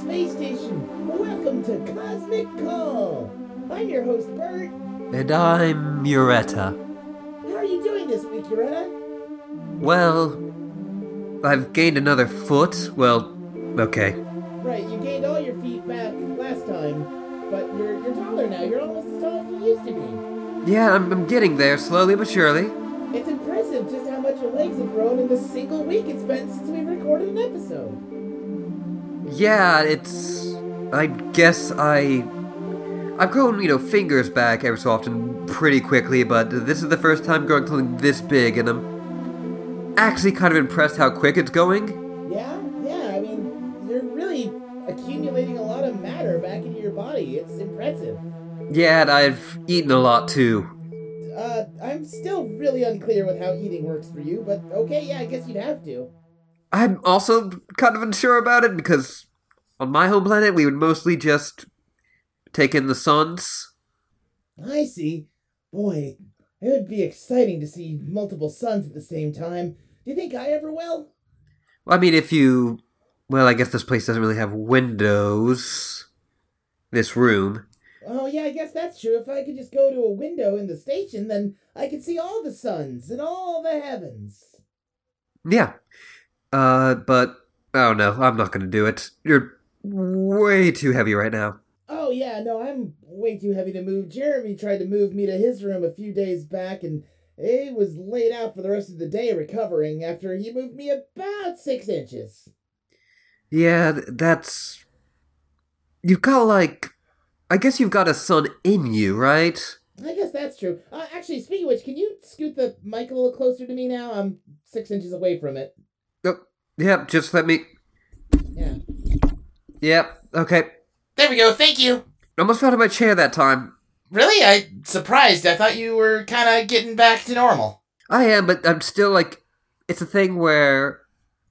space station. Welcome to Cosmic Call. I'm your host, Bert. And I'm Muretta. How are you doing this week, Yoretta? Well, I've gained another foot. Well, okay. Right, you gained all your feet back last time, but you're you're taller now. You're almost as tall as you used to be. Yeah, I'm, I'm getting there, slowly but surely. It's impressive just how much your legs have grown in the single week it's been since we recorded an episode. Yeah, it's. I guess I. I've grown, you know, fingers back ever so often pretty quickly, but this is the first time growing something this big, and I'm actually kind of impressed how quick it's going. Yeah, yeah. I mean, you're really accumulating a lot of matter back into your body. It's impressive. Yeah, and I've eaten a lot too. Uh, I'm still really unclear with how eating works for you, but okay, yeah, I guess you'd have to. I'm also kind of unsure about it because on my home planet we would mostly just take in the suns. I see. Boy, it would be exciting to see multiple suns at the same time. Do you think I ever will? Well, I mean, if you. Well, I guess this place doesn't really have windows. This room. Oh, yeah, I guess that's true. If I could just go to a window in the station, then I could see all the suns and all the heavens. Yeah. Uh, but. Oh no, I'm not gonna do it. You're way too heavy right now. Oh, yeah, no, I'm way too heavy to move. Jeremy tried to move me to his room a few days back, and he was laid out for the rest of the day recovering after he moved me about six inches. Yeah, that's. You've got, like. I guess you've got a sun in you, right? I guess that's true. Uh, actually, speaking of which, can you scoot the mic a little closer to me now? I'm six inches away from it. Yep, just let me. Yeah. Yep, okay. There we go. Thank you. Almost fell out of my chair that time. Really? I surprised. I thought you were kind of getting back to normal. I am, but I'm still like. It's a thing where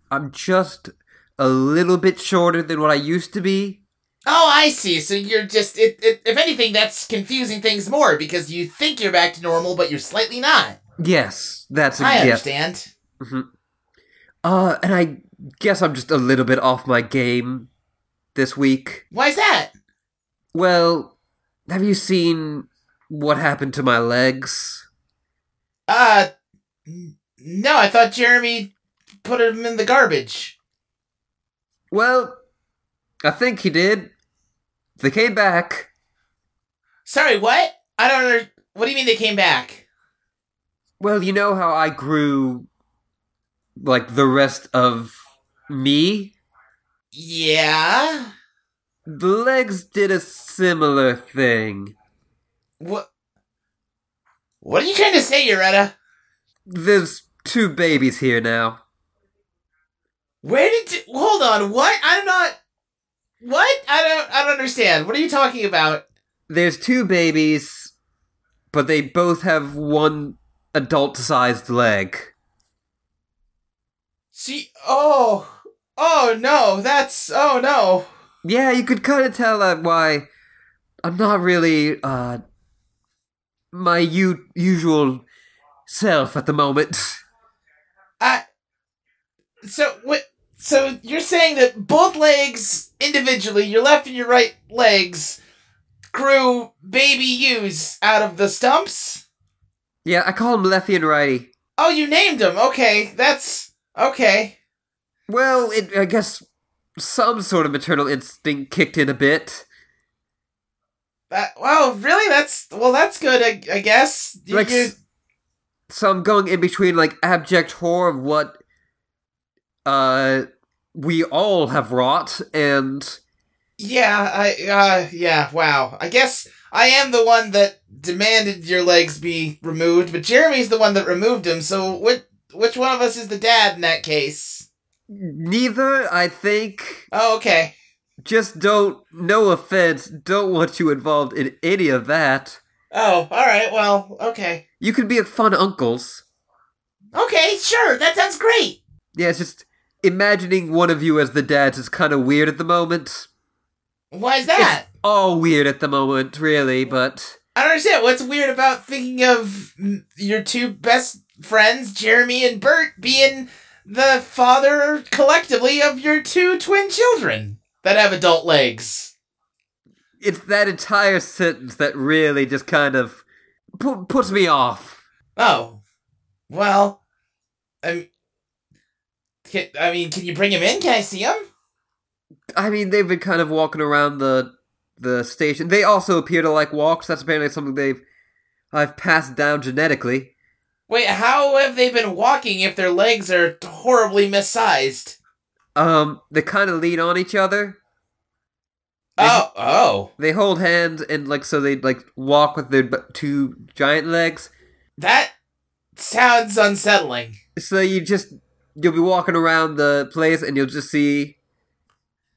I'm just a little bit shorter than what I used to be. Oh, I see. So you're just it, it if anything that's confusing things more because you think you're back to normal but you're slightly not. Yes, that's a I yeah. understand. Mm-hmm. Uh, and I guess I'm just a little bit off my game this week. Why's that? Well, have you seen what happened to my legs? Uh no, I thought Jeremy put him in the garbage. Well, I think he did. They came back. Sorry, what? I don't under- What do you mean they came back? Well, you know how I grew like the rest of me? Yeah. The legs did a similar thing. What What are you trying to say, Yoretta? There's two babies here now. Where did you, hold on? What? I'm not. What? I don't. I don't understand. What are you talking about? There's two babies, but they both have one adult sized leg. See? Oh. Oh no. That's. Oh no. Yeah, you could kind of tell that why I'm not really uh my u- usual self at the moment. I. So what? So you're saying that both legs individually, your left and your right legs, grew baby yous out of the stumps? Yeah, I call him Lefty and Righty. Oh, you named them. Okay, that's okay. Well, it, I guess some sort of maternal instinct kicked in a bit. That, well, really, that's well, that's good. I, I guess. You- Like, you- s- so I'm going in between like abject horror of what uh we all have wrought and Yeah, I uh yeah, wow. I guess I am the one that demanded your legs be removed, but Jeremy's the one that removed them. So which which one of us is the dad in that case? neither, I think. Oh, okay. Just don't, no offense, don't want you involved in any of that. Oh, all right. Well, okay. You could be a fun uncles. Okay, sure. That sounds great. Yeah, it's just imagining one of you as the dads is kind of weird at the moment. Why is that? All weird at the moment, really, but I don't understand. What's weird about thinking of your two best friends, Jeremy and Bert, being the father collectively of your two twin children? that have adult legs. It's that entire sentence that really just kind of pu- puts me off. Oh, well, I, can, I mean, can you bring him in? Can I see him? I mean, they've been kind of walking around the the station. They also appear to like walks. That's apparently something they've I've passed down genetically. Wait, how have they been walking if their legs are horribly missized? Um, they kind of lean on each other. Oh, oh, They hold hands and like so they like walk with their two giant legs. that sounds unsettling. So you just you'll be walking around the place and you'll just see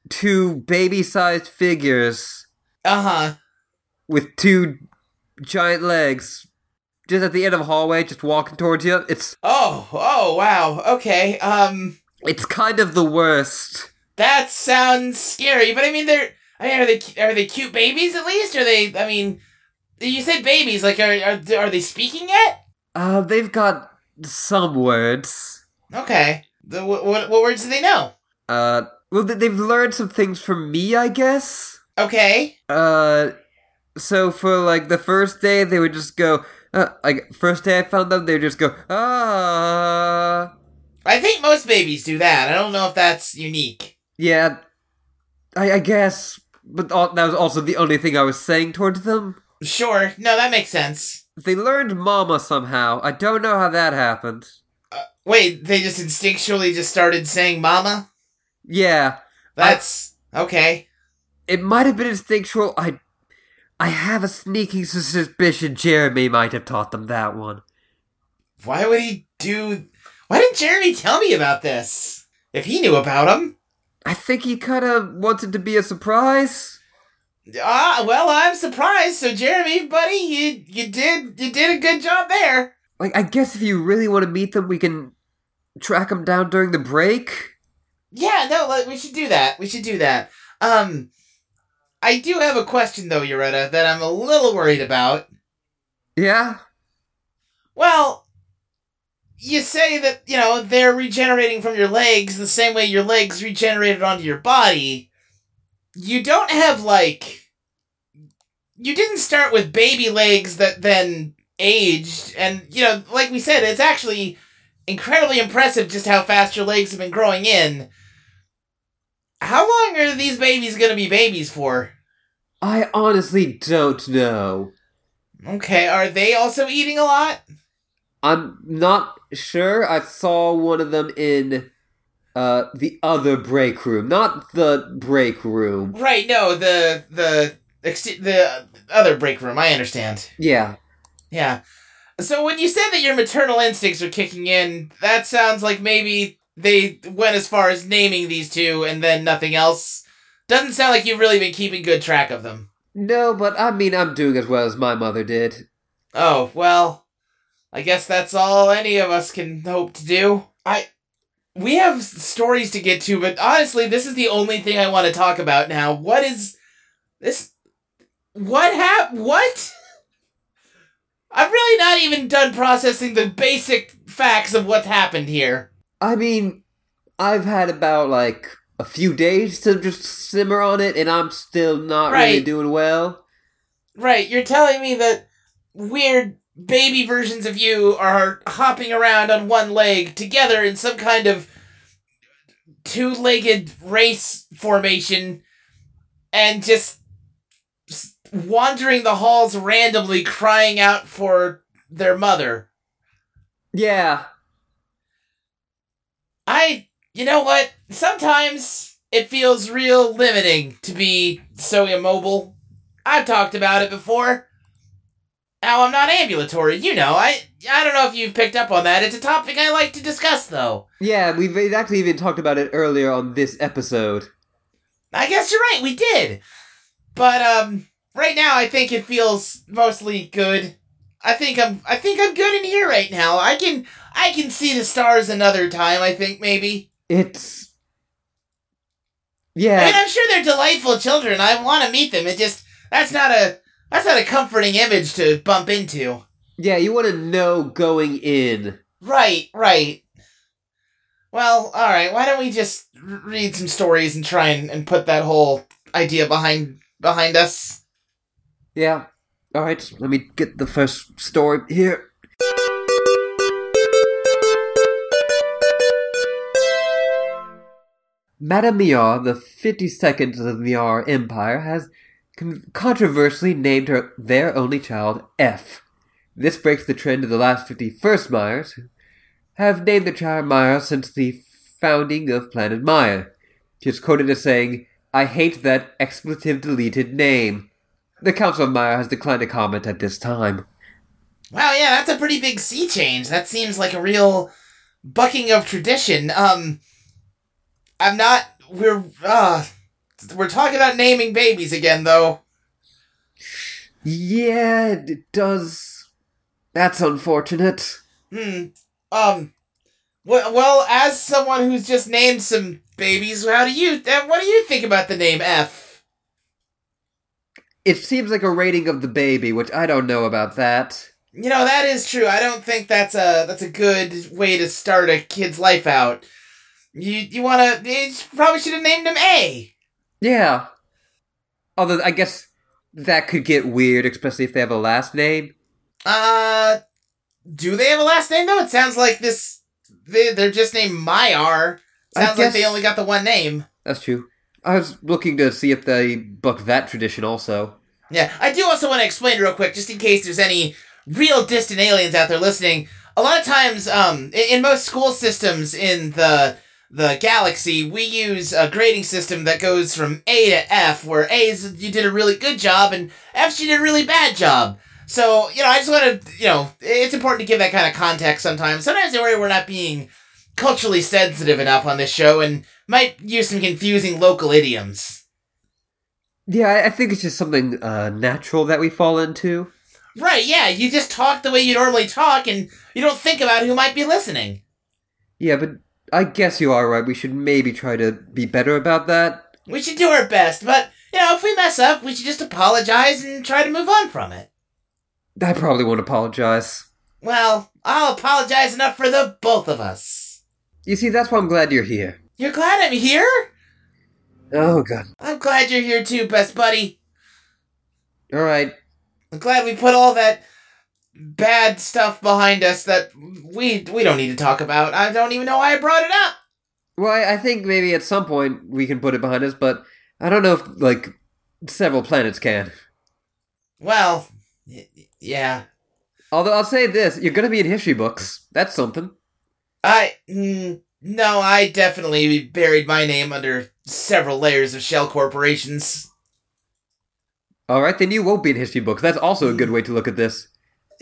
two baby-sized figures Uh huh. with two giant legs just at the end of a hallway just walking towards you. It's Oh, oh, wow. Okay. Um, it's kind of the worst. that sounds scary. But I mean, they're. I mean, are they are they cute babies at least? Are they? I mean, you said babies. Like, are are, are they speaking yet? Uh, they've got some words. Okay. The, what, what what words do they know? Uh, well, they- they've learned some things from me, I guess. Okay. Uh, so for like the first day, they would just go. Uh, like first day I found them, they would just go ah. I think most babies do that. I don't know if that's unique. Yeah, I, I guess, but al- that was also the only thing I was saying towards them. Sure. No, that makes sense. They learned "mama" somehow. I don't know how that happened. Uh, wait, they just instinctually just started saying "mama." Yeah, That's okay. It might have been instinctual. I, I have a sneaking suspicion Jeremy might have taught them that one. Why would he do? Why didn't Jeremy tell me about this? If he knew about him. I think he kind of wanted to be a surprise. Ah, well, I'm surprised. So, Jeremy, buddy, you you did you did a good job there. Like, I guess if you really want to meet them, we can track them down during the break. Yeah, no, like, we should do that. We should do that. Um, I do have a question though, Yoretta, that I'm a little worried about. Yeah? Well, you say that, you know, they're regenerating from your legs the same way your legs regenerated onto your body. You don't have, like. You didn't start with baby legs that then aged, and, you know, like we said, it's actually incredibly impressive just how fast your legs have been growing in. How long are these babies gonna be babies for? I honestly don't know. Okay, are they also eating a lot? I'm not sure. I saw one of them in uh the other break room, not the break room. Right, no, the the the other break room. I understand. Yeah. Yeah. So when you said that your maternal instincts are kicking in, that sounds like maybe they went as far as naming these two and then nothing else. Doesn't sound like you've really been keeping good track of them. No, but I mean I'm doing as well as my mother did. Oh, well, I guess that's all any of us can hope to do. I we have stories to get to, but honestly, this is the only thing I want to talk about now. What is this what hap what? I'm really not even done processing the basic facts of what's happened here. I mean, I've had about like a few days to just simmer on it and I'm still not really doing well. Right, you're telling me that weird baby versions of you are hopping around on one leg together in some kind of two legged race formation and just wandering the halls randomly crying out for their mother. Yeah. I, you know what? Sometimes it feels real limiting to be so immobile. I've talked about it before. How I'm not ambulatory, you know. I I don't know if you've picked up on that. It's a topic I like to discuss, though. Yeah, we've actually even talked about it earlier on this episode. I guess you're right. We did, but um, right now I think it feels mostly good. I think I'm I think I'm good in here right now. I can I can see the stars another time. I think maybe. It's Yeah. I mean, I'm sure they're delightful children. I want to meet them. It just that's not a that's not a comforting image to bump into. yeah, you want to know going in. Right, right. Well, all right. Why don't we just read some stories and try and, and put that whole idea behind behind us? Yeah. Alright, let me get the first story here. Madame Miar, the 52nd of the Miar Empire, has con- controversially named her their only child F. This breaks the trend of the last 51st Myers, who have named their child Maya since the founding of Planet Maya. She is quoted as saying, I hate that expletive deleted name. The Council of Maya has declined to comment at this time. Wow, yeah, that's a pretty big sea change. That seems like a real bucking of tradition. Um, I'm not. We're uh, we're talking about naming babies again, though. Yeah, it does. That's unfortunate. Hmm. Um. Well, well, as someone who's just named some babies, how do you? uh, What do you think about the name F? It seems like a rating of the baby, which I don't know about that. You know that is true. I don't think that's a that's a good way to start a kid's life out. You you wanna? You probably should have named him A. Yeah. Although I guess that could get weird, especially if they have a last name. Uh, do they have a last name though? It sounds like this. They they're just named Myar. Sounds like they only got the one name. That's true. I was looking to see if they book that tradition also. Yeah, I do also want to explain real quick, just in case there's any real distant aliens out there listening. A lot of times, um, in, in most school systems in the the galaxy, we use a grading system that goes from A to F, where A is you did a really good job and F's you did a really bad job. So you know, I just want to, you know, it's important to give that kind of context sometimes. Sometimes I worry we're not being culturally sensitive enough on this show and might use some confusing local idioms. Yeah, I- I think it's just something uh, natural that we fall into. Right, yeah, you just talk the way you normally talk and you don't think about who might be listening. Yeah, but I guess you are right. We should maybe try to be better about that. We should do our best, but, you know, if we mess up, we should just apologize and try to move on from it. I probably won't apologize. Well, I'll apologize enough for the both of us. You see, that's why I'm glad you're here. You're glad I'm here? Oh, God. I'm glad you're here too, best buddy. Alright. I'm glad we put all that bad stuff behind us that we we don't need to talk about. I don't even know why I brought it up. Well, I I think maybe at some point we can put it behind us, but I don't know if, like, several planets can. Well, y- yeah. Although I'll say this, you're gonna be in history books. That's something. I mm, no, I definitely buried my name under several layers of shell corporations. Alright, then you won't be in history books. That's also a good way to look at this.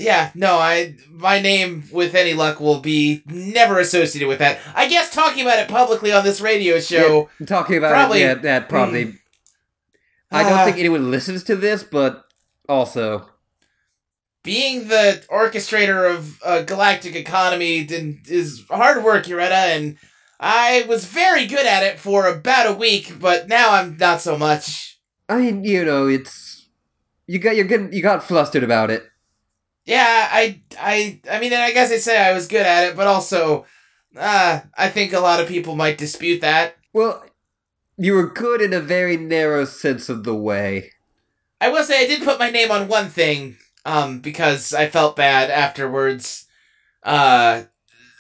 Yeah, no, I my name with any luck will be never associated with that. I guess talking about it publicly on this radio show. Yeah, talking about Probably- it, yeah, that probably. I don't Ah. think anyone listens to this, but also. being the orchestrator of a galactic economy is hard work, Yoretta, and I was very good at it for about a week, but now I'm not so much. I mean, you know, it's you got you're getting you got flustered about it. Yeah, I, I, I mean, I guess I'd say I was good at it, but also, uh, I think a lot of people might dispute that. Well, you were good in a very narrow sense of the way. I will say I did put my name on one thing, um, because I felt bad afterwards. Uh,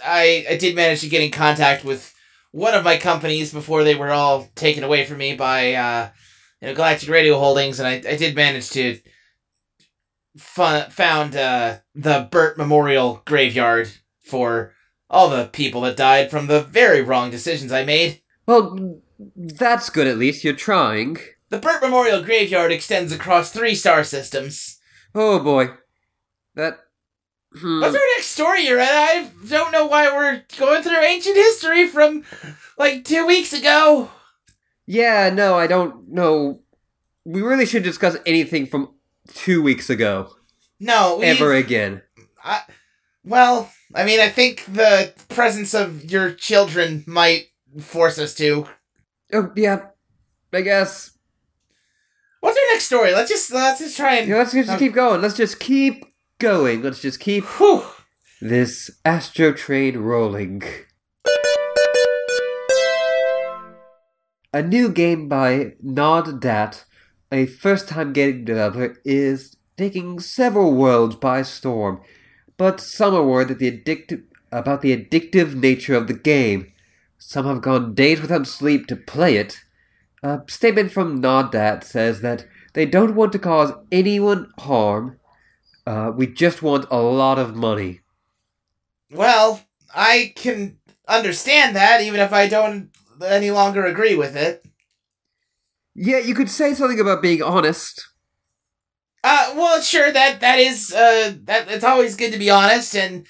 I I did manage to get in contact with one of my companies before they were all taken away from me by uh, you know, Galactic Radio Holdings, and I, I did manage to fu- found uh, the Bert Memorial Graveyard for all the people that died from the very wrong decisions I made. Well, that's good at least. You're trying. The Bert Memorial Graveyard extends across three star systems. Oh boy, that. Hmm. What's our next story, Yoretta? I don't know why we're going through ancient history from like two weeks ago. Yeah, no, I don't know. We really should discuss anything from two weeks ago No, ever again. I, well, I mean, I think the presence of your children might force us to. Oh yeah, I guess. What's our next story? Let's just let's just try and. Yeah, let's just keep going. Let's just keep going. Let's just keep Whew. this astro train rolling. a new game by Nod Dat, a first time game developer, is taking several worlds by storm, but some are worried the about the addictive nature of the game. Some have gone days without sleep to play it. A statement from Nod Dat says that they don't want to cause anyone harm. Uh, we just want a lot of money. Well, I can understand that, even if I don't any longer agree with it. Yeah, you could say something about being honest. Uh, well, sure, that that is uh that it's always good to be honest, and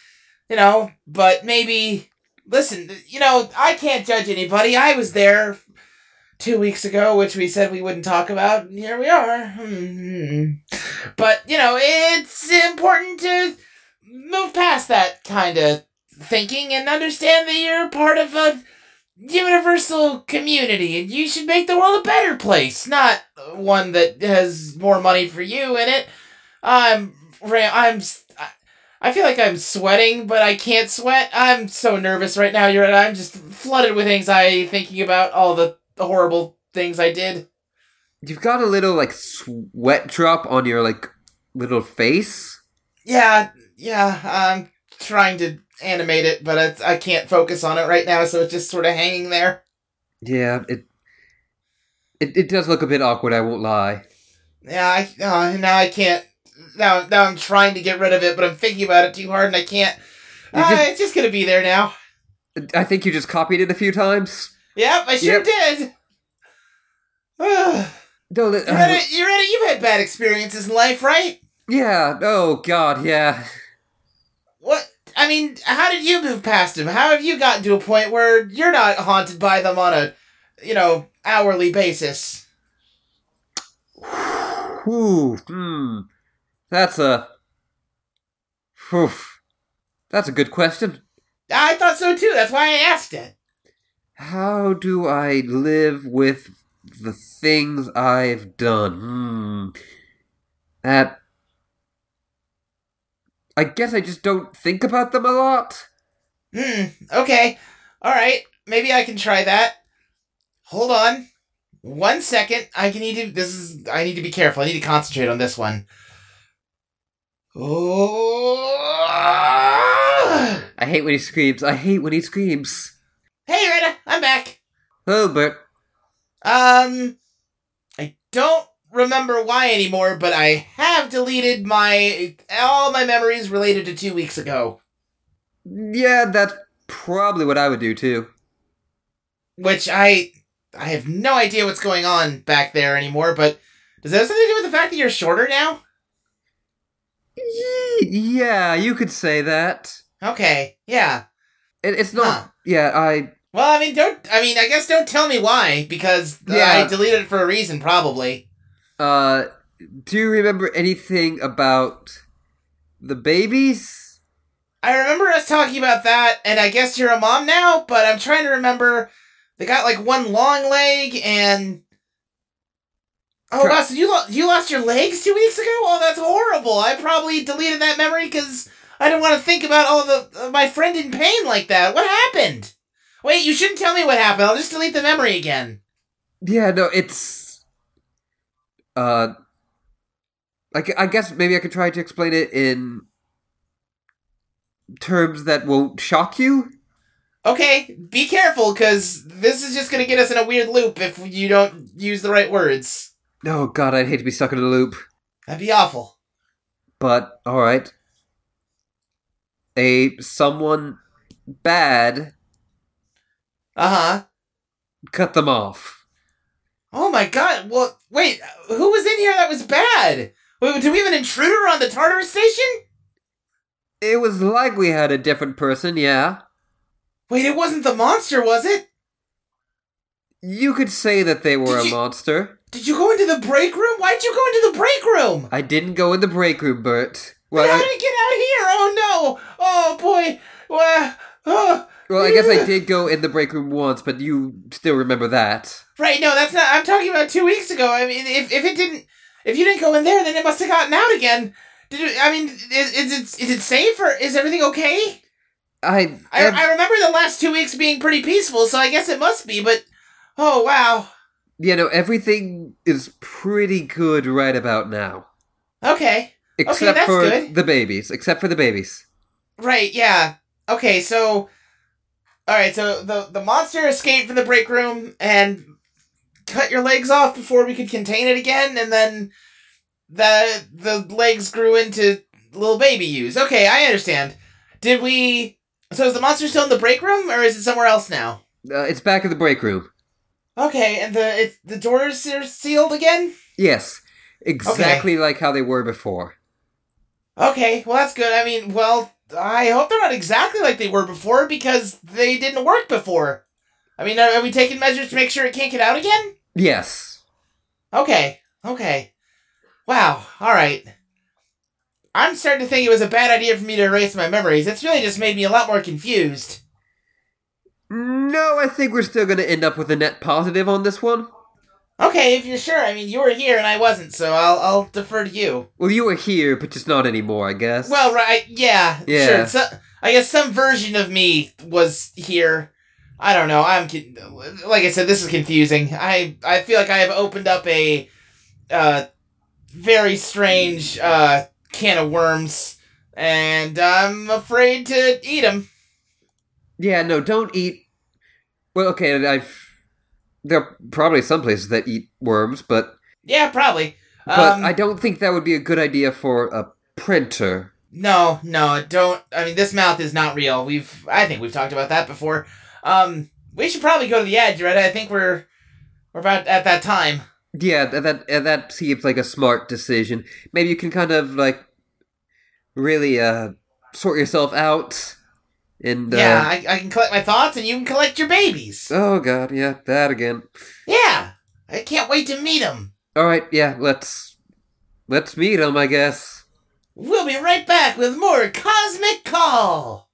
you know, but maybe listen, you know, I can't judge anybody. I was there two weeks ago, which we said we wouldn't talk about, and here we are. Hmm. But you know, it's important to move past that kind of thinking and understand that you're part of a universal community and you should make the world a better place, not one that has more money for you in it. I'm I'm I feel like I'm sweating, but I can't sweat. I'm so nervous right now. You're I'm just flooded with anxiety thinking about all the horrible things I did. You've got a little like sweat drop on your like little face. Yeah, yeah. I'm trying to animate it, but it's, I can't focus on it right now, so it's just sort of hanging there. Yeah, it it it does look a bit awkward. I won't lie. Yeah, I uh, now I can't. Now now I'm trying to get rid of it, but I'm thinking about it too hard, and I can't. Uh, just, it's just gonna be there now. I think you just copied it a few times. Yep, I sure yep. did. Don't let, uh, you ready? You ready? You've had bad experiences in life, right? Yeah. Oh God. Yeah. I mean, how did you move past them? How have you gotten to a point where you're not haunted by them on a, you know, hourly basis? Whew, hmm. That's a. Whew. That's a good question. I thought so too. That's why I asked it. How do I live with the things I've done? Hmm. That I guess I just don't think about them a lot. Hmm, okay. Alright, maybe I can try that. Hold on. One second. I can need to this is I need to be careful. I need to concentrate on this one. Oh I hate when he screams. I hate when he screams. Hey Rita, I'm back. Hello, Bert. Um I don't remember why anymore, but I have deleted my all my memories related to two weeks ago. Yeah, that's probably what I would do too. Which I I have no idea what's going on back there anymore, but does that have something to do with the fact that you're shorter now? Yeah, you could say that. Okay, yeah. It, it's not. Huh. Yeah, I. Well, I mean, don't. I mean, I guess don't tell me why, because yeah. I deleted it for a reason, probably. Uh, do you remember anything about the babies? I remember us talking about that, and I guess you're a mom now, but I'm trying to remember. They got like one long leg and. Oh wow! So you lo- you lost your legs two weeks ago? Oh, that's horrible. I probably deleted that memory because I didn't want to think about all the uh, my friend in pain like that. What happened? Wait, you shouldn't tell me what happened. I'll just delete the memory again. Yeah, no, it's uh, like I guess maybe I could try to explain it in terms that won't shock you. Okay, be careful because this is just gonna get us in a weird loop if you don't use the right words. Oh God, I'd hate to be stuck in a loop. That'd be awful. But all right, a someone bad. Uh huh. Cut them off. Oh my god! Well, wait, who was in here that was bad? Wait, did we have an intruder on the Tartarus station? It was like we had a different person, yeah. Wait, it wasn't the monster, was it? You could say that they were did a you, monster. Did you go into the break room? Why'd you go into the break room? I didn't go in the break room, Bert. Well, how I, did it get out here? Oh no! Oh boy! Well, oh, well, I guess I did go in the break room once, but you still remember that. Right, no, that's not. I'm talking about two weeks ago. I mean, if, if it didn't. If you didn't go in there, then it must have gotten out again. Did it, I mean, is, is it is it safe or is everything okay? I, I I remember the last two weeks being pretty peaceful, so I guess it must be. But Oh wow. You know, everything is pretty good right about now. Okay. Except that's for good. the babies. Except for the babies. Right, yeah. Okay, so Alright, so the the monster escaped from the break room and cut your legs off before we could contain it again, and then the the legs grew into little baby yous. Okay, I understand. Did we so is the monster still in the break room or is it somewhere else now? Uh, it's back in the break room. Okay, and the it, the doors are sealed again? Yes. Exactly like how they were before. Okay, well that's good. I mean, well, I hope they're not exactly like they were before because they didn't work before. I mean, are we taking measures to make sure it can't get out again? Yes. Okay, okay. Wow, alright. I'm starting to think it was a bad idea for me to erase my memories. It's really just made me a lot more confused. No, I think we're still gonna end up with a net positive on this one. Okay, if you're sure. I mean, you were here and I wasn't, so I'll I'll defer to you. Well, you were here, but just not anymore, I guess. Well, right, yeah, Yeah. sure. So, I guess some version of me was here. I don't know. I'm like I said, this is confusing. I I feel like I have opened up a uh very strange uh can of worms, and I'm afraid to eat them. Yeah, no, don't eat. Well, okay, I've. There are probably some places that eat worms, but Yeah, probably. but um, I don't think that would be a good idea for a printer. No, no, don't. I mean, this mouth is not real. We've, I think we've talked about that before. Um, we should probably go to the edge, right? I think we're, we're about at that time. Yeah, that that, uh, that seems like a smart decision. Maybe you can kind of like really uh sort yourself out and uh, yeah, I, I can collect my thoughts, and you can collect your babies. Oh god, yeah, that again. Yeah, I can't wait to meet him. All right, yeah, let's let's meet him, I guess. We'll be right back with more Cosmic Call.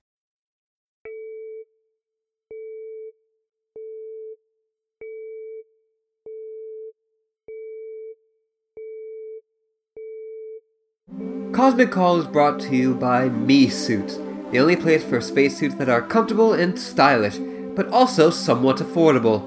Cosmic Call is brought to you by Me Suits, the only place for spacesuits that are comfortable and stylish, but also somewhat affordable.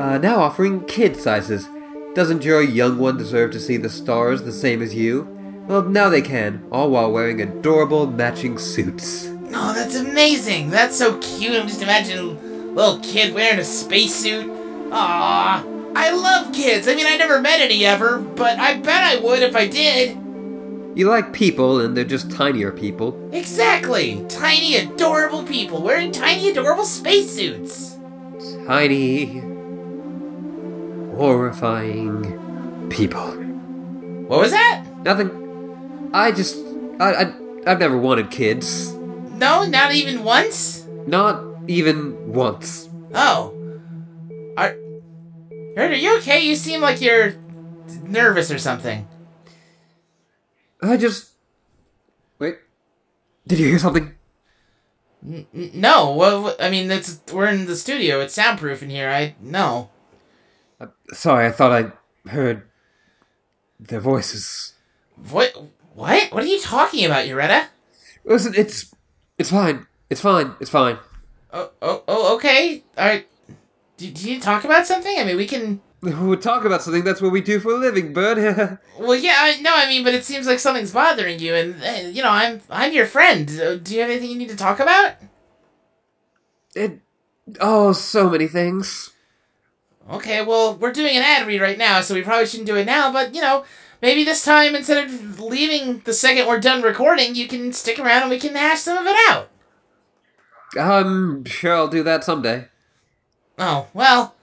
Uh, now offering kid sizes. Doesn't your young one deserve to see the stars the same as you? Well, now they can, all while wearing adorable matching suits. Oh, that's amazing. That's so cute. I'm just imagining a little kid wearing a spacesuit. Aww. I love kids. I mean, I never met any ever, but I bet I would if I did. You like people, and they're just tinier people. Exactly. Tiny, adorable people wearing tiny, adorable spacesuits. Tiny, horrifying people. What was that? Nothing. I just. I, I, I've never wanted kids. No, not even once? Not even once. Oh. Are. Are you okay? You seem like you're nervous or something. I just. Wait. Did you hear something? No, well, I mean, it's we're in the studio. It's soundproof in here. I no. Uh, sorry, I thought I heard their voices. What? What? What are you talking about, Yoretta? Listen, it's. It's fine. It's fine. It's fine. Oh, oh, oh okay. All right. Do, do you talk about something? I mean, we can. We'll talk about something. That's what we do for a living, bud. Well, yeah, I, no, I mean, but it seems like something's bothering you, and uh, you know, I'm I'm your friend. Do you have anything you need to talk about? it. Oh, so many things. Okay, well, we're doing an ad read right now, so we probably shouldn't do it now. But you know, maybe this time instead of leaving the second we're done recording, you can stick around and we can hash some of it out. I'm sure I'll do that someday. Oh well.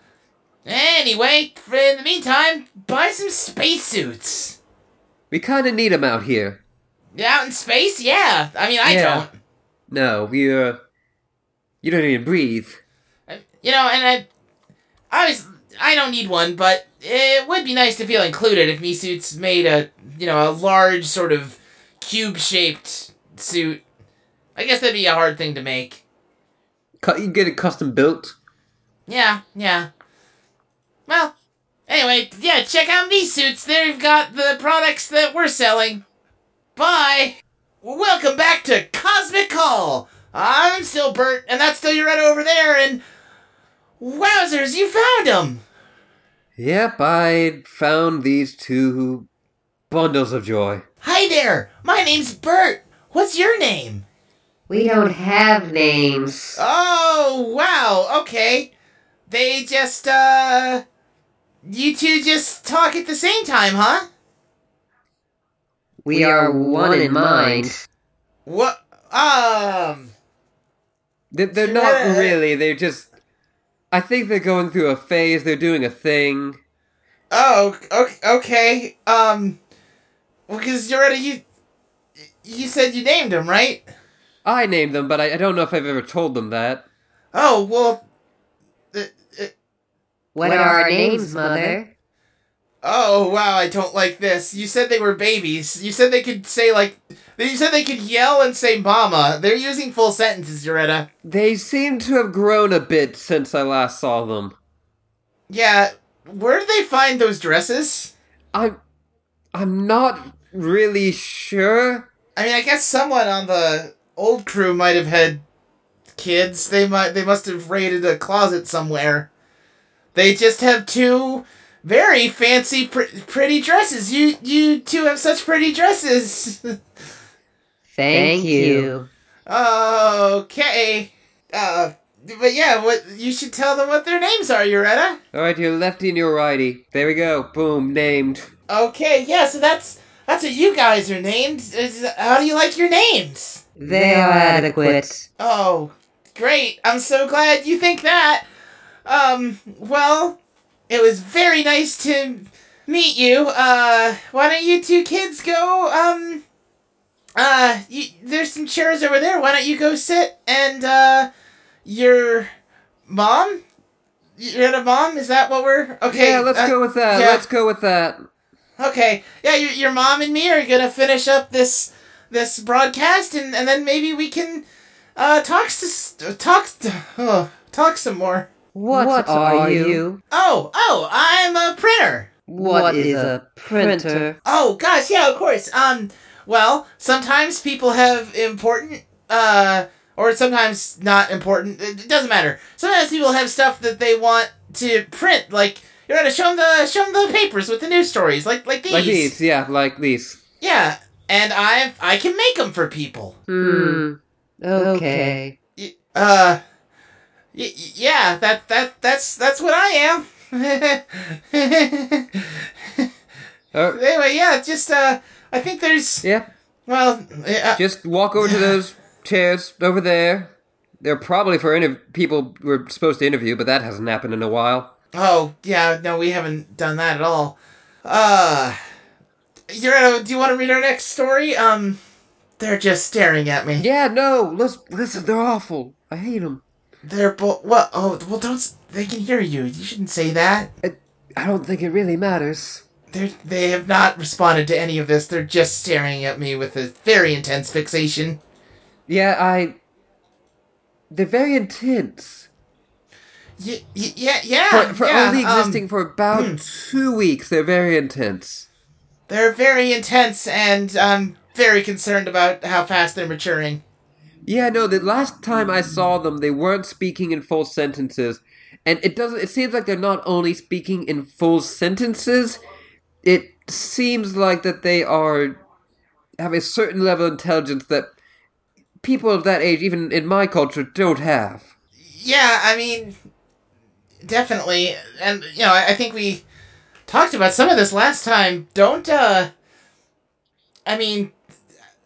Anyway, in the meantime, buy some spacesuits. We kind of need them out here. Out in space, yeah. I mean, I Yeah. don't. No, we're. Uh, you don't even breathe. I- You know, and I, I was, I don't need one, but it would be nice to feel included if me suits made a, you know, a large sort of cube-shaped suit. I guess that'd be a hard thing to make. You get it custom built. Yeah, yeah. Well, anyway, yeah, check out these suits. They've got the products that we're selling. Bye. Welcome back to Cosmic Call. I'm still Bert, and that's still Yoretta over there, and Wowzers, you found them! Yep, I found these two bundles of joy. Hi there, my name's Bert. What's your name? We don't have names. Oh, wow, okay. They just, uh. You two just talk at the same time, huh? We are one in mind. What? Um. They're, they're not Yeah. really, they're just. I think they're going through a phase, they're doing a thing. Oh, okay. okay. Um. Because you already. You, you said you named them, right? I named them, but I, I don't know if I've ever told them that. Oh, well. Uh, What are our names, Mother? oh, wow, I don't like this. You said they were babies. You said they could say, like. You said they could yell and say mama. They're using full sentences, Yoretta. They seem to have grown a bit since I last saw them. Yeah, where did they find those dresses? I'm. I'm not really sure. I mean, I guess someone on the old crew might have had kids. They might they must have raided a closet somewhere. They just have two very fancy pr- pretty dresses. You you two have such pretty dresses. Thank you. okay. Uh but yeah, what you should tell them what their names are, Yoretta. Alright, your lefty and your righty. There we go. Boom, named. Okay, yeah, so that's that's what you guys are named. Is- How do you like your names? They are adequate. Oh, great. I'm so glad you think that. Um, well, it was very nice to meet you. Uh, why don't you two kids go, um, uh, you, there's some chairs over there. Why don't you go sit and, uh, your mom? You're a mom? Is that what we're, okay. yeah, let's uh, go with that. yeah. Let's go with that. Okay, yeah, your, your mom and me are gonna finish up this this broadcast, and, and then maybe we can uh talk s- talk oh, talk some more. What, are you? Oh, oh, I'm a printer. What is a printer? Oh gosh, yeah, of course. Um, well, sometimes people have important uh or sometimes not important. It it doesn't matter. Sometimes people have stuff that they want to print, like you're gonna show them the show them the papers with the news stories, like like these. Like these, yeah, like these. Yeah, and I I can make them for people. Hmm. Okay. Y- Uh, y- yeah, that that that's that's what I am. Oh, anyway, yeah, just uh, I think there's yeah. well, uh, Just walk over to those chairs over there. They're probably for interv- people we're supposed to interview, but that hasn't happened in a while. oh yeah, no, we haven't done that at all. Uh, you're uh, do you want to read our next story? Um, they're just staring at me. Yeah, no, let's listen. They're awful. I hate them. They're both what? Oh, well, don't they can hear you? You shouldn't say that. I I don't think it really matters. They they have not responded to any of this. They're just staring at me with a very intense fixation. Yeah, I. They're very intense. Y- y- yeah, yeah. For, for yeah, only um, existing for about two weeks, they're very intense. they're very intense, and I'm very concerned about how fast they're maturing. Yeah, no, the last time I saw them, they weren't speaking in full sentences. And it doesn't it seems like they're not only speaking in full sentences, it seems like that they are have a certain level of intelligence that people of that age, even in my culture, don't have. Yeah, I mean, definitely, and you know, I, I think we talked about some of this last time. Don't, uh, I mean,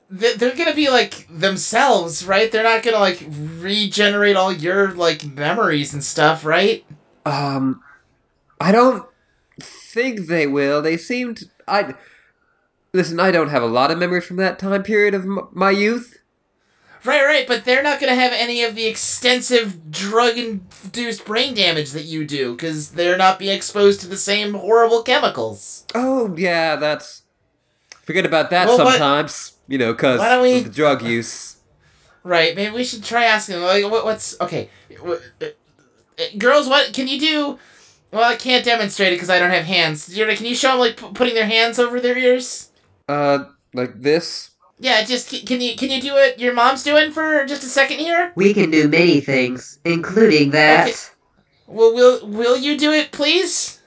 they're gonna be like themselves, right? They're not gonna like regenerate all your like memories and stuff, right? Um I don't think they will. They seemed I Listen, I don't have a lot of memories from that time period of m- my youth. Right, right, but they're not gonna have any of the extensive drug-induced brain damage that you do, because they're not being exposed to the same horrible chemicals. Oh, yeah, that's. Forget about that Well, what- sometimes. You know, because Why don't we- of the drug use. Right, maybe we should try asking them, like, what, what's okay, what, uh, uh, girls, what can you do? Well, I can't demonstrate it because I don't have hands. Can you show them like p- putting their hands over their ears? Uh, like this? Yeah, just can you can you do what your mom's doing for just a second here? We can do many things, including that. Okay. Well, will will you do it, please?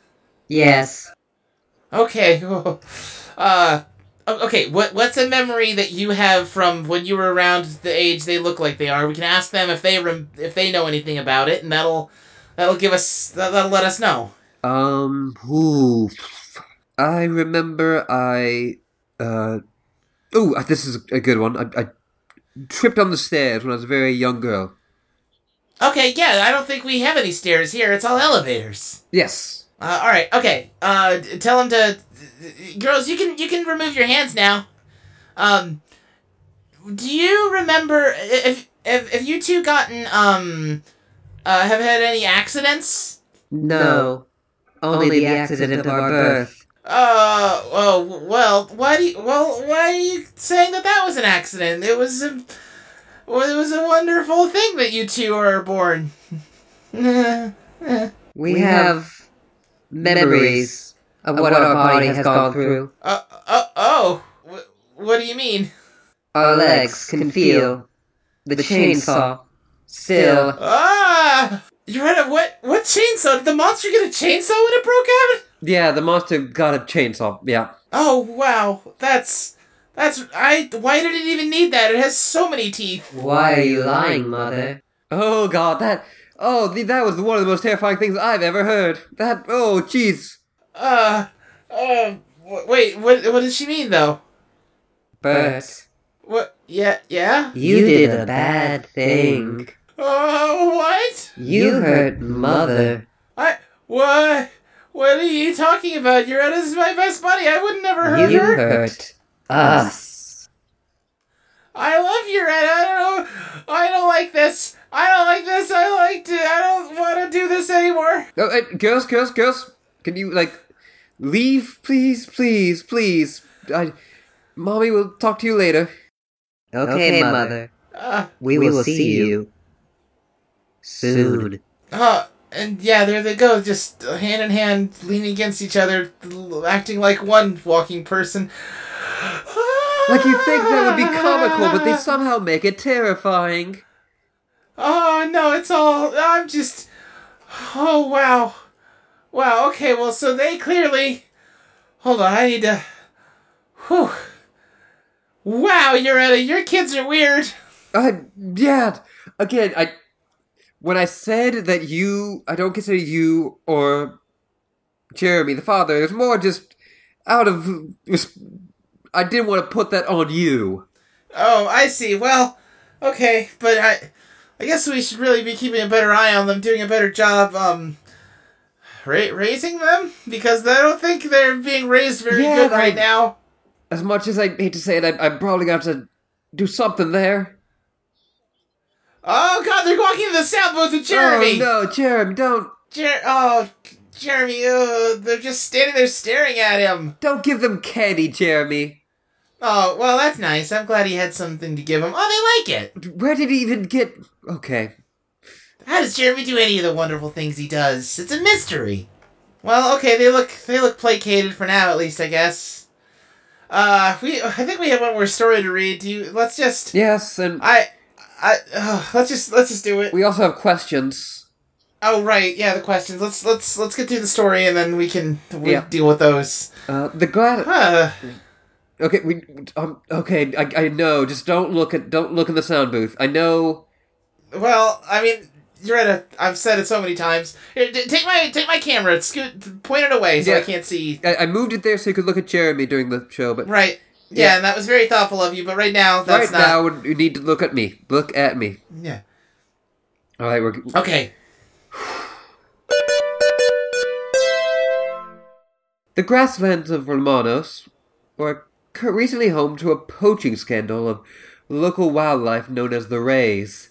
Yes. Okay. Uh, o- okay. What what's a memory that you have from when you were around the age they look like they are? We can ask them if they rem- if they know anything about it, and that'll that'll give us that, that'll let us know. Um, ooh, I remember I, uh, ooh, this is a good one. I, I tripped on the stairs when I was a very young girl. Okay. Yeah. I don't think we have any stairs here. It's all elevators. Yes. Uh, all right. Okay. Uh, tell them to, girls. You can you can remove your hands now. Um, do you remember if if if you two gotten um, uh, have had any accidents? No. Only, the accident of our birth. Uh, oh, well, why do you, well, why are you saying that that was an accident? It was a, well, it was a wonderful thing that you two are born. We have memories of what our body has gone through. Uh, uh, oh, wh- what do you mean? Our legs can feel the chainsaw still. Ah! You're right. What, what chainsaw? Did the monster get a chainsaw when it broke out? Yeah, the monster got a chainsaw. Yeah. Oh, wow. That's, that's, I, why did it even need that? It has so many teeth. Why are you lying, mother? Oh god, that. Oh, th- that was one of the most terrifying things I've ever heard. That. Oh, jeez. Uh, uh, w- wait, what, what does she mean, though? Bert, What, yeah, yeah? you did a bad thing. Oh, what? You hurt mother. I what? What are you talking about? Yoretta's my best buddy. I would never hurt You her. hurt us. I love Yoretta. I don't know. I don't like this. I don't like this. I like to. I don't want to do this anymore. No, uh, girls, girls, girls. Can you, like, leave, please, please, please? I. Mommy will talk to you later. Okay, mother. Uh, We will see you soon. uh, and yeah, there they go, just hand in hand, leaning against each other, acting like one walking person. Like, you think that would be comical, but they somehow make it terrifying. Oh no, it's all. I'm just. Oh wow, wow. Okay, well, so they clearly. Hold on, I need to. Whew. Wow, Yoretta, your kids are weird. Uh, yeah. Again, I. When I said that you. I don't consider you or Jeremy the father, it was more just out of. I didn't want to put that on you. Oh, I see. Well, okay, but I. I guess we should really be keeping a better eye on them, doing a better job, um. Ra- raising them? Because I don't think they're being raised very Yeah, good I- right now. As much as I hate to say it, I, I'm probably going to have to do something there. Oh god, they're walking to the sound booth with Jeremy! Oh, no, Jeremy, don't. Jer- oh, Jeremy, uh, they're just standing there staring at him. Don't give them candy, Jeremy. Oh, well, that's nice. I'm glad he had something to give him. Oh, they like it. Where did he even get. Okay. How does Jeremy do any of the wonderful things he does? It's a mystery. Well, okay, they look they look placated for now, at least, I guess. Uh, we I think we have one more story to read. Do you? Let's just. Yes, and I, I. Uh, let's just let's just do it. we also have questions. Oh right, yeah, the questions. Let's let's let's get through the story and then we can we Yeah. deal with those. Uh, the glad. Huh. Okay, we. Um, okay, I, I know. Just don't look at. Don't look in the sound booth. I know. Well, I mean, you're at a. I've said it so many times. Here, d- take my take my camera. Scoot, point it away so I can't see. I, I moved it there so you could look at Jeremy during the show, but Right. Yeah, Yeah. and that was very thoughtful of you. But right now, that's right not. now you need to look at me. Look at me. Yeah. All right, we're. Okay. The grasslands of Romanos were cu- recently home to a poaching scandal of local wildlife known as the rays.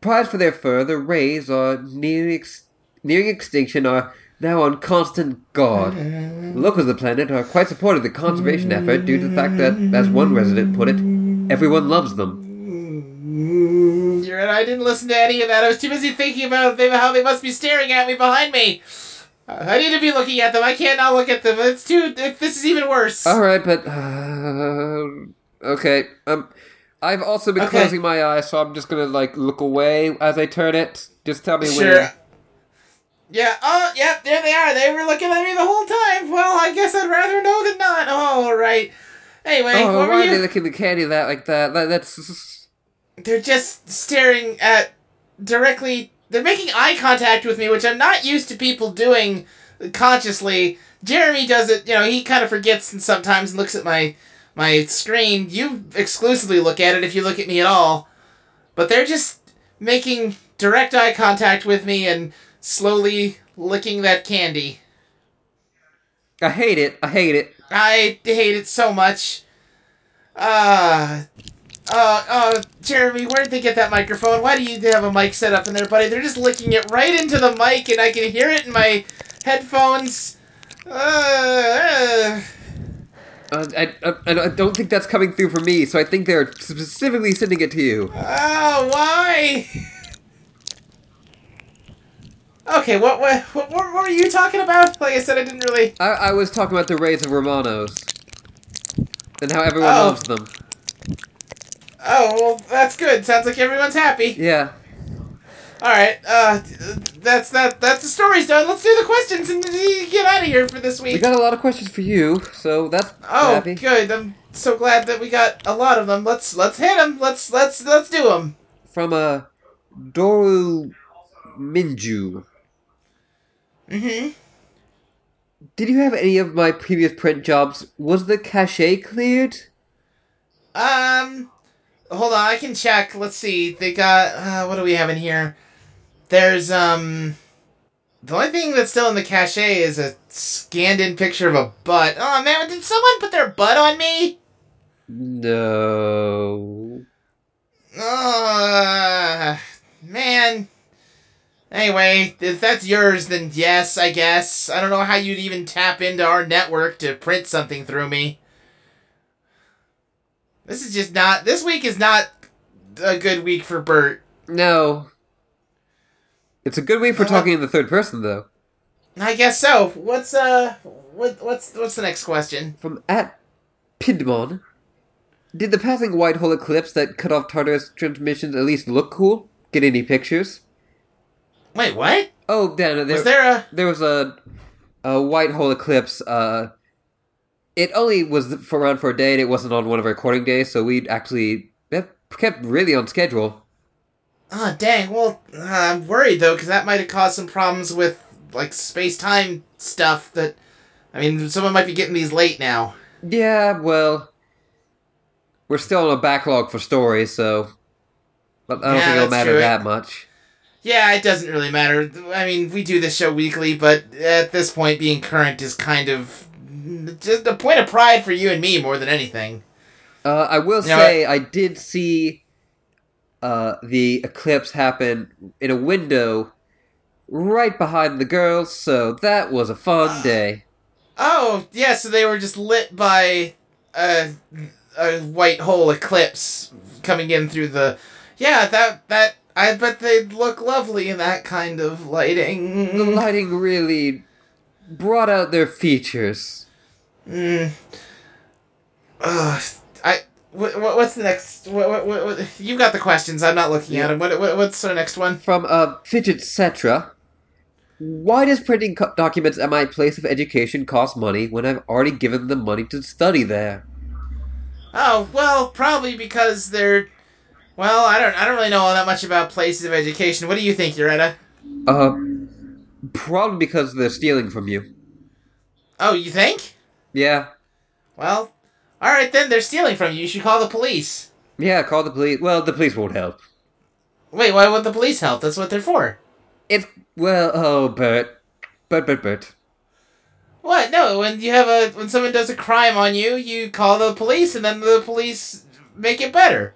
Prized for their fur, the rays are ex- nearing extinction are now on constant guard. Locals of the planet are quite supportive of the conservation effort due to the fact that, as one resident put it, everyone loves them. You're right. I didn't listen to any of that. I was too busy thinking about how they must be staring at me behind me. I need to be looking at them. I can't not look at them. It's too. This is even worse. All right, but uh, okay. Um, I've also been Okay. closing my eyes, so I'm just gonna like look away as I turn it. Just tell me Sure. where. Yeah, oh, yep, there they are. They were looking at me the whole time. Well, I guess I'd rather know than not. Oh, all right. Anyway, oh, why are they looking at the candy that like that? that that's They're just staring at directly. They're making eye contact with me, which I'm not used to people doing consciously. Jeremy does it, you know, he kind of forgets and sometimes looks at my my screen. You exclusively look at it if you look at me at all. But they're just making direct eye contact with me and slowly licking that candy. I hate it. I hate it. I hate it so much. Uh, uh, uh, Jeremy, where'd they get that microphone? Why do you have a mic set up in there, buddy? They're just licking it right into the mic, and I can hear it in my headphones. Uh, Uh, I, I, I don't think that's coming through for me, so I think they're specifically sending it to you. uh, oh, why? Okay, what, what, what, what were you talking about? Like I said, I didn't really. I, I was talking about the Rays of Romanos and how everyone Oh. loves them. Oh, well, that's good. Sounds like everyone's happy. Yeah. All right, uh, that's that. That's the story's done. Let's do the questions and get out of here for this week. We got a lot of questions for you, so that's Oh, happy. good. I'm so glad that we got a lot of them. Let's let's hit them. Let's let's let's do them. From uh, Doru Minju. Mm-hmm. Did you have any of my previous print jobs? Was the cache cleared? Um, hold on. I can check. Let's see. They got uh, what do we have in here? There's um. The only thing that's still in the cache is a scanned-in picture of a butt. Oh man, did someone put their butt on me? No. Uh, man. Anyway, if that's yours, then yes, I guess. I don't know how you'd even tap into our network to print something through me. This is just not. This week is not a good week for Bert. No. It's a good week for Uh, talking in the third person, though. I guess so. What's uh, what what's what's the next question? From at Pidmon. Did the passing white hole eclipse that cut off Tartarus transmissions at least look cool? Get any pictures? Wait, what? Oh, Dan, there, Was there a? there was a a white hole eclipse. Uh, it only was for around for a day, and it wasn't on one of our recording days, so we actually kept really on schedule. Oh dang. Well, uh, I'm worried though, because that might have caused some problems with like space time stuff. That, I mean, someone might be getting these late now. Yeah, well, we're still on a backlog for stories, so but I don't Yeah, think it'll matter true. that much. Yeah, it doesn't really matter. I mean, we do this show weekly, but at this point, being current is kind of just a point of pride for you and me more than anything. Uh, I will You know, say I did see uh, the eclipse happen in a window right behind the girls, so that was a fun day. Oh, yeah, so they were just lit by a, a white hole eclipse coming in through the. Yeah, that that I bet they'd look lovely in that kind of lighting. The lighting really brought out their features. Mm. Ugh, I. What, what, what's the next? What, what, what, what, you got the questions. I'm not looking at them. What, what, what's the next one? From uh, Fidget Cetra. Why does printing co- documents at my place of education cost money when I've already given them money to study there? Oh well, probably because they're. Well, I don't. I don't really know all that much about places of education. What do you think, Yoretta? Uh, probably because they're stealing from you. Oh, you think? Yeah, Well, all right then. They're stealing from you. You should call the police. yeah. Call the police. Well, the police won't help. Wait, why would the police help? That's what they're for. It's well, oh, Bert, Bert, Bert, Bert. What? No, when you have a when someone does a crime on you, you call the police, and then the police make it better.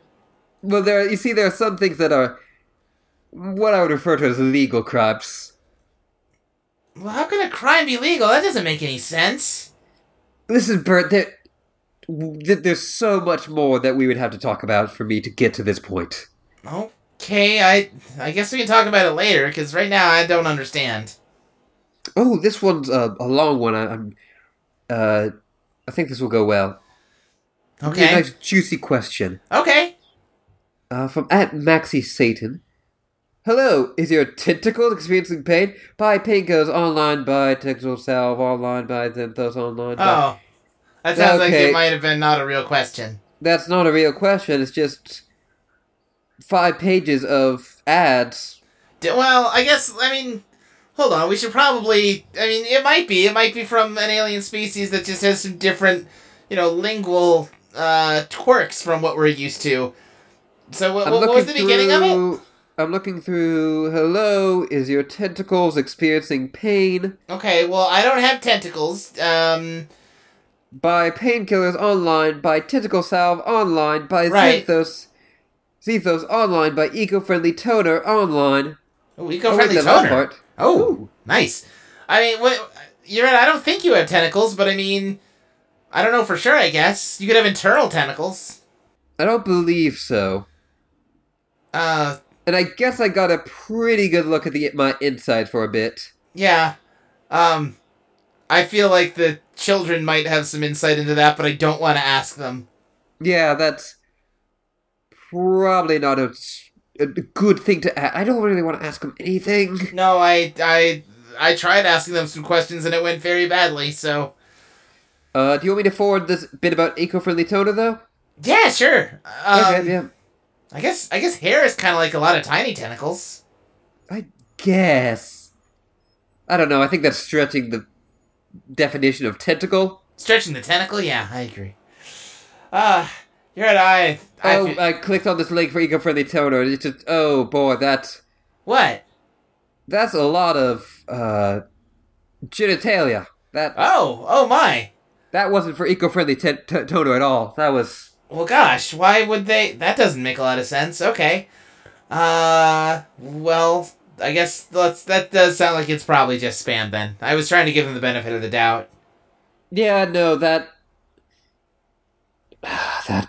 Well, there. You see, there are some things that are what I would refer to as legal crimes. Well, how can a crime be legal? That doesn't make any sense. Listen, Bert. There, th- there's so much more that we would have to talk about for me to get to this point. Okay, I I guess we can talk about it later because right now I don't understand. Oh, this one's a, a long one. I, I'm. Uh, I think this will go well. A Okay. nice juicy question. Okay. Uh, from at Maxi Satan. Hello, is your tentacle experiencing pain? Buy Painkillers online, buy Tentacle Salve online, buy Zenthos online. buy- Oh, that sounds like it might have been not a real question. That's not a real question, it's just five pages of ads. D- Well, I guess I mean, hold on. We should probably. I mean, it might be. It might be from an alien species that just has some different, you know, lingual uh, quirks from what we're used to. So what, what, was the beginning of it? I'm looking through. Hello, is your tentacles experiencing pain? Okay, well, I don't have tentacles. Um, Buy painkillers online, buy tentacle salve online, buy Right. Zethos, Zethos online, buy eco-friendly toner online. oh, Oh, eco-friendly wait, the last toner. Oh, nice. I mean, what? You're right. I don't think you have tentacles, but I mean, I don't know for sure. I guess you could have internal tentacles. I don't believe so. Uh, And I guess I got a pretty good look at the my inside for a bit. yeah. Um, I feel like the children might have some insight into that, but I don't want to ask them. Yeah, that's probably not a good thing to ask. I don't really want to ask them anything. No, I, I, I tried asking them some questions and it went very badly. So Uh, do you want me to forward this bit about eco-friendly toner, though? yeah, sure. Um, okay, yeah. I guess I guess hair is kind of like a lot of tiny tentacles. I guess. I don't know. I think that's stretching the definition of tentacle. Stretching the tentacle, yeah, I agree. Uh, you're right. I, I oh, I clicked on this link for eco-friendly toner. and It's just, oh boy, that's what? that's a lot of uh, genitalia. That Oh, oh my. that wasn't for eco-friendly t- t- toner at all. That was Well, gosh, why would they? That doesn't make a lot of sense. Okay. Uh, well, I guess let's. That does sound like it's probably just spam. Then I was trying to give them the benefit of the doubt. yeah, no, that that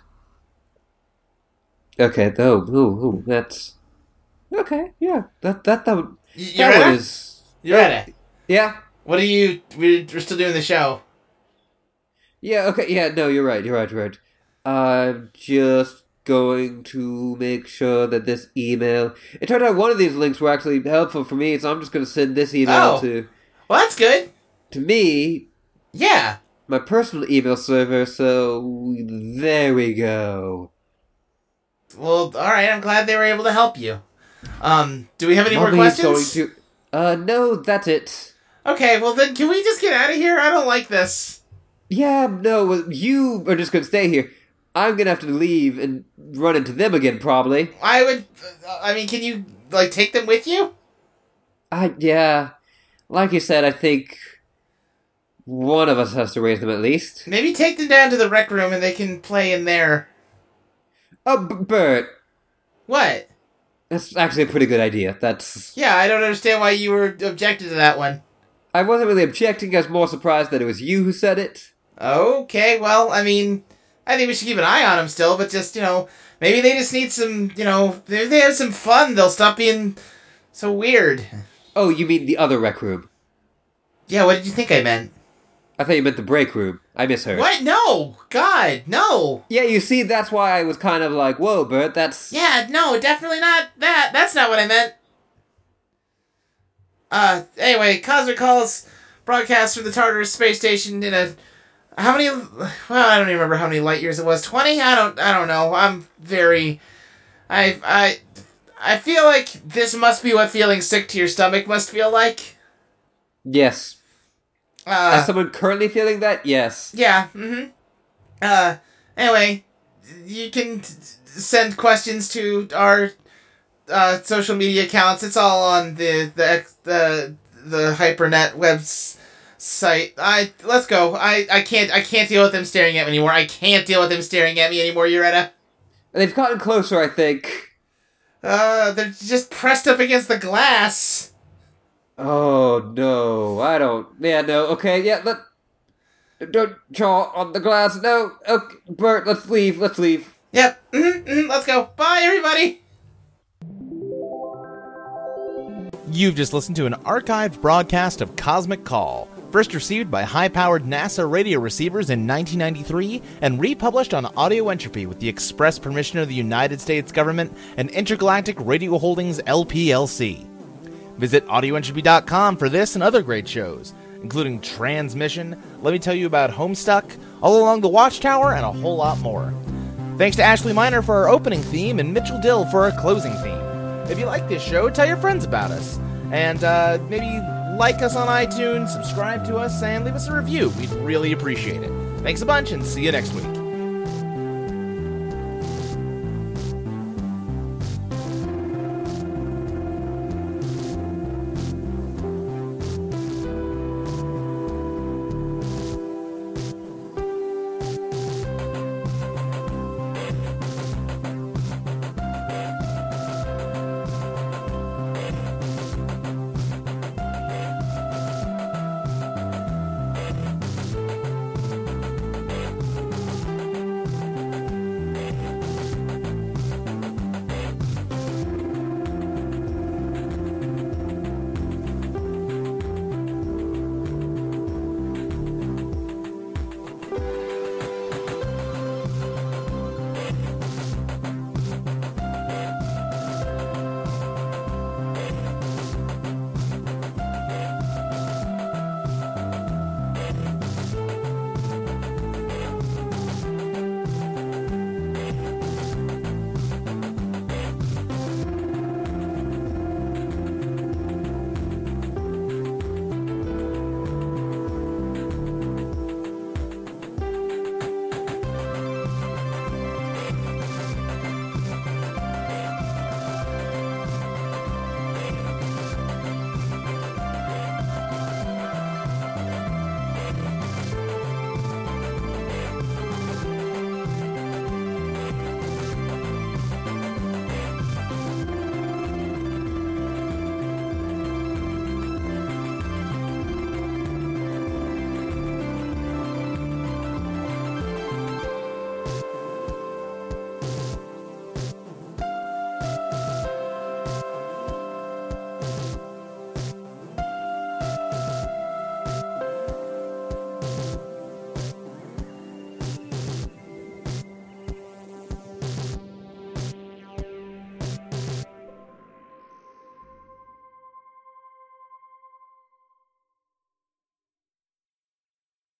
okay. Though, ooh, ooh, that's okay. Yeah, that that that, Y- You that ready? one is You ready? yeah. What are you? We're, we're still doing the show. Yeah, okay, yeah, no, you're right, you're right, you're right. I'm just going to make sure that this email. It turned out one of these links were actually helpful for me, so I'm just going to send this email Oh. to Well, that's good. to me, Yeah. my personal email server. So there we go. Well, all right. I'm glad they were able to help you. Um, do we have any more questions? going to. Uh, no, that's it. Okay. Well, then, can we just get out of here? I don't like this. Yeah, no, well, you are just going to stay here. I'm going to have to leave and run into them again, probably. I would. I mean, can you like take them with you? I yeah, like you said, I think one of us has to raise them at least. Maybe take them down to the rec room and they can play in there. Oh, Bert, What? that's actually a pretty good idea. That's Yeah, I don't understand why you were objected to that one. I wasn't really objecting. I was more surprised that it was you who said it. Okay, well, I mean, I think we should keep an eye on them still, but just, you know, maybe they just need some, you know, if they have some fun, they'll stop being so weird. Oh, you mean the other rec room? Yeah, what did you think I meant? I thought you meant the break room. I misheard. What? No! God, no! Yeah, you see, that's why I was kind of like, "Whoa, Bert, that's." Yeah, no, definitely not that. That's not what I meant. Uh, anyway, Cosmic Calls broadcast from the Tartarus space station in a how many? Well, I don't even remember how many light years it was. Twenty? I don't. I don't know. I'm very. I I I feel like this must be what feeling sick to your stomach must feel like. Yes. Uh, As someone currently feeling that, yes. Yeah. Mm-hmm. Uh. Anyway, you can t- send questions to our uh, social media accounts. It's all on the the ex- the the HyperNet webs site. I let's go. I I can't I can't deal with them staring at me anymore. I can't deal with them staring at me anymore. Yoretta. They've gotten closer, I think. Uh, they're just pressed up against the glass. Oh no, I don't. Yeah, no. Okay, yeah. Let don't draw on the glass. No. Okay, Bert, let's leave. Let's leave. Yep. Mm-hmm, mm-hmm, let's go. Bye, everybody. You've just listened to an archived broadcast of Cosmic Call. First received by high powered NASA radio receivers in 1993 and republished on Audio Entropy with the express permission of the United States government and Intergalactic Radio Holdings LPLC. Visit audioentropy.com for this and other great shows, including Transmission, Let Me Tell You About Homestuck, All Along the Watchtower, and a whole lot more. Thanks to Ashley Miner for our opening theme and Mitchell Dill for our closing theme. If you like this show, tell your friends about us. And uh, maybe like us on iTunes, subscribe to us, and leave us a review. We'd really appreciate it. Thanks a bunch, and see you next week.